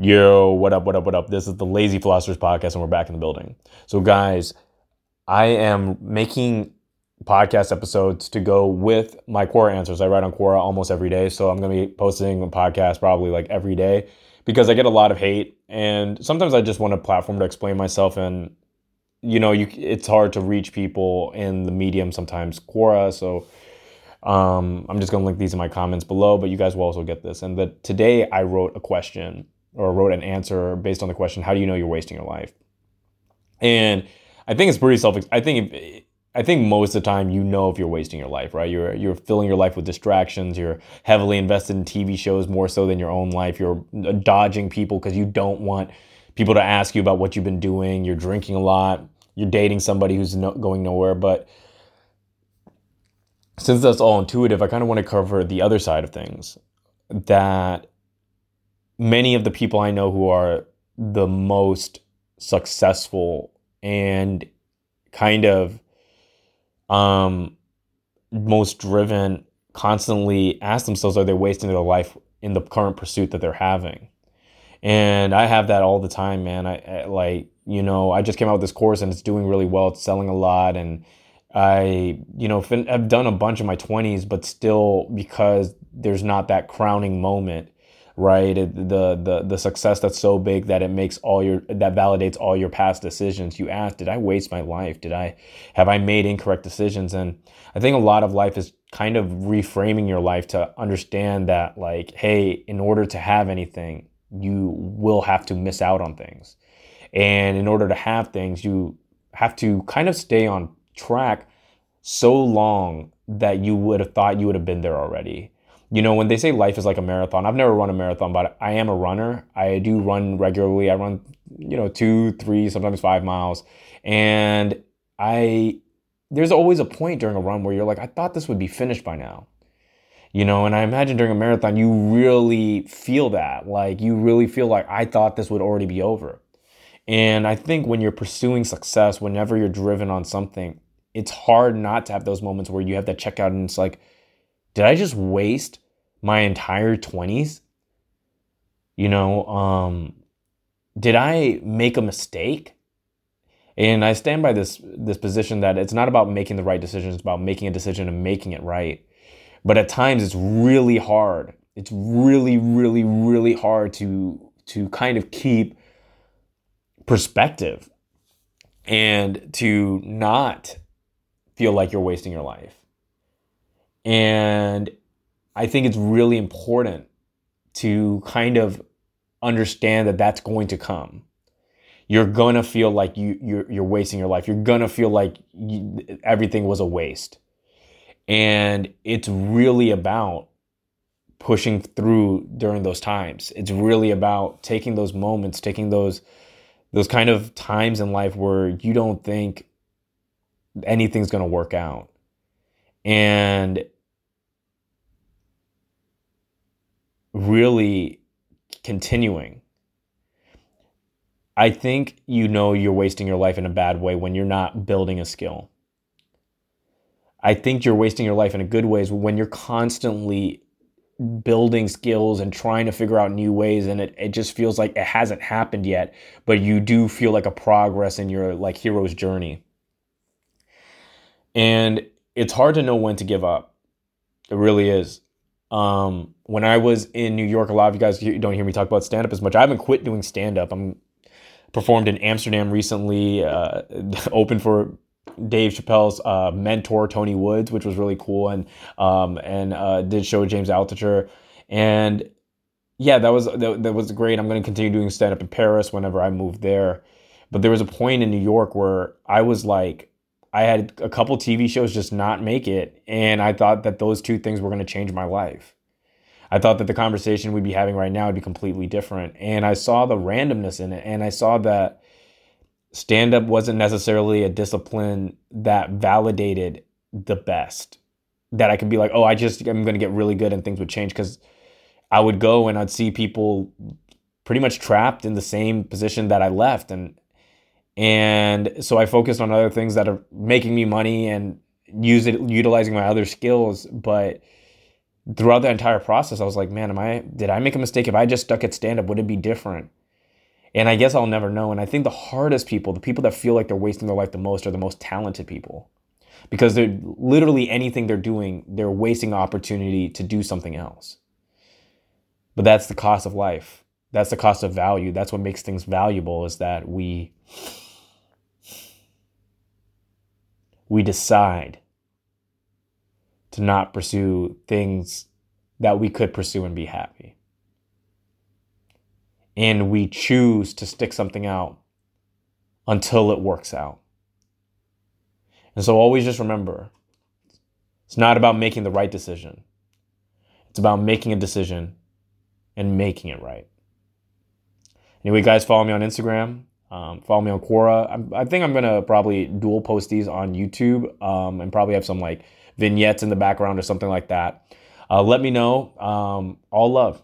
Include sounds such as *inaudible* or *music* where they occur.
Yo, what up, what up, what up? This is the Lazy Philosophers Podcast, and we're back in the building. So, guys, I am making podcast episodes to go with my Quora answers. I write on Quora almost every day, so I'm going to be posting a podcast probably like every day because I get a lot of hate, and sometimes I just want a platform to explain myself. And you know, you it's hard to reach people in the medium sometimes Quora, so um, I'm just to link these in my comments below, but you guys will also get this. And that today I wrote a question or wrote an answer based on the question, how do you know you're wasting your life? And I think it's pretty self, I think, I think most of the time you know if you're wasting your life, right? You're, you're filling your life with distractions. You're heavily invested in TV shows more so than your own life. You're uh, dodging people because you don't want people to ask you about what you've been doing. You're drinking a lot. You're dating somebody who's no, going nowhere. But since that's all intuitive, I kind of want to cover the other side of things that many of the people I know who are the most successful and kind of um, most driven constantly ask themselves are they wasting their life in the current pursuit that they're having? And i have that all the time man. I, I like you know i just came out with this course and it's doing really well. It's selling a lot. And I, you know, I've done a bunch of my 20s, but still because there's not that crowning moment, right? the the the success that's so big that it makes all your that validates all your past decisions. You ask, did I waste my life? Did I have I made incorrect decisions? And I think a lot of life is kind of reframing your life to understand that like, hey, in order to have anything, you will have to miss out on things. And in order to have things, you have to kind of stay on track so long that you would have thought you would have been there already. You know, when they say life is like a marathon, I've never run a marathon, but I am a runner. I do run regularly. I run, you know, two, three, sometimes five miles. And I, there's always a point during a run where you're like, I thought this would be finished by now. You know, and I imagine during a marathon, you really feel that. Like, you really feel like, I thought this would already be over. And I think when you're pursuing success, whenever you're driven on something, it's hard not to have those moments where you have that checkout and it's like, did I just waste my entire 20s? You know, um, did I make a mistake? And I stand by this this position that it's not about making the right decision, it's about making a decision and making it right. But at times it's really hard. It's really, really, really hard to to kind of keep perspective and to not feel like you're wasting your life. And I think it's really important to kind of understand that that's going to come. You're gonna feel like you you're, you're wasting your life. You're gonna feel like you, everything was a waste, and it's really about pushing through during those times. It's really about taking those moments, taking those those kind of times in life where you don't think anything's going to work out. And really continuing. I think you know you're wasting your life in a bad way when you're not building a skill. I think you're wasting your life in a good ways when you're constantly building skills and trying to figure out new ways and it, it just feels like it hasn't happened yet, but you do feel like a progress in your like hero's journey. And it's hard to know when to give up. It really is. Um, when I was in New York, a lot of you guys don't hear me talk about stand up as much. I haven't quit doing stand up. I'm performed in Amsterdam recently, uh, *laughs* open for Dave Chappelle's uh, mentor Tony Woods, which was really cool, and um, and uh, did show James Altucher, and yeah, that was that, that was great. I'm going to continue doing stand up in Paris whenever I move there, but there was a point in New York where I was like, I had a couple TV shows just not make it. And I thought that those two things were going to change my life. I thought that the conversation we'd be having right now would be completely different. And I saw the randomness in it. And I saw that stand up wasn't necessarily a discipline that validated the best. That I could be like, oh, I just, I'm going to get really good and things would change. Because I would go and I'd see people pretty much trapped in the same position that I left. And and so I focused on other things that are making me money and use it, utilizing my other skills. But throughout the entire process, I was like, man, am I did I make a mistake? If I just stuck at stand up, would it be different? And I guess I'll never know. And I think the hardest people, the people that feel like they're wasting their life the most, are the most talented people. Because they're literally anything they're doing, they're wasting opportunity to do something else. But that's the cost of life. That's the cost of value. That's what makes things valuable is that we we decide to not pursue things that we could pursue and be happy. And we choose to stick something out until it works out. And so always just remember it's not about making the right decision, it's about making a decision and making it right. Anyway, guys, follow me on Instagram. Um, follow me on Quora. I'm, i think I'm gonna probably dual post these on YouTube um, and probably have some like vignettes in the background or something like that. Uh, let me know. Um, all love.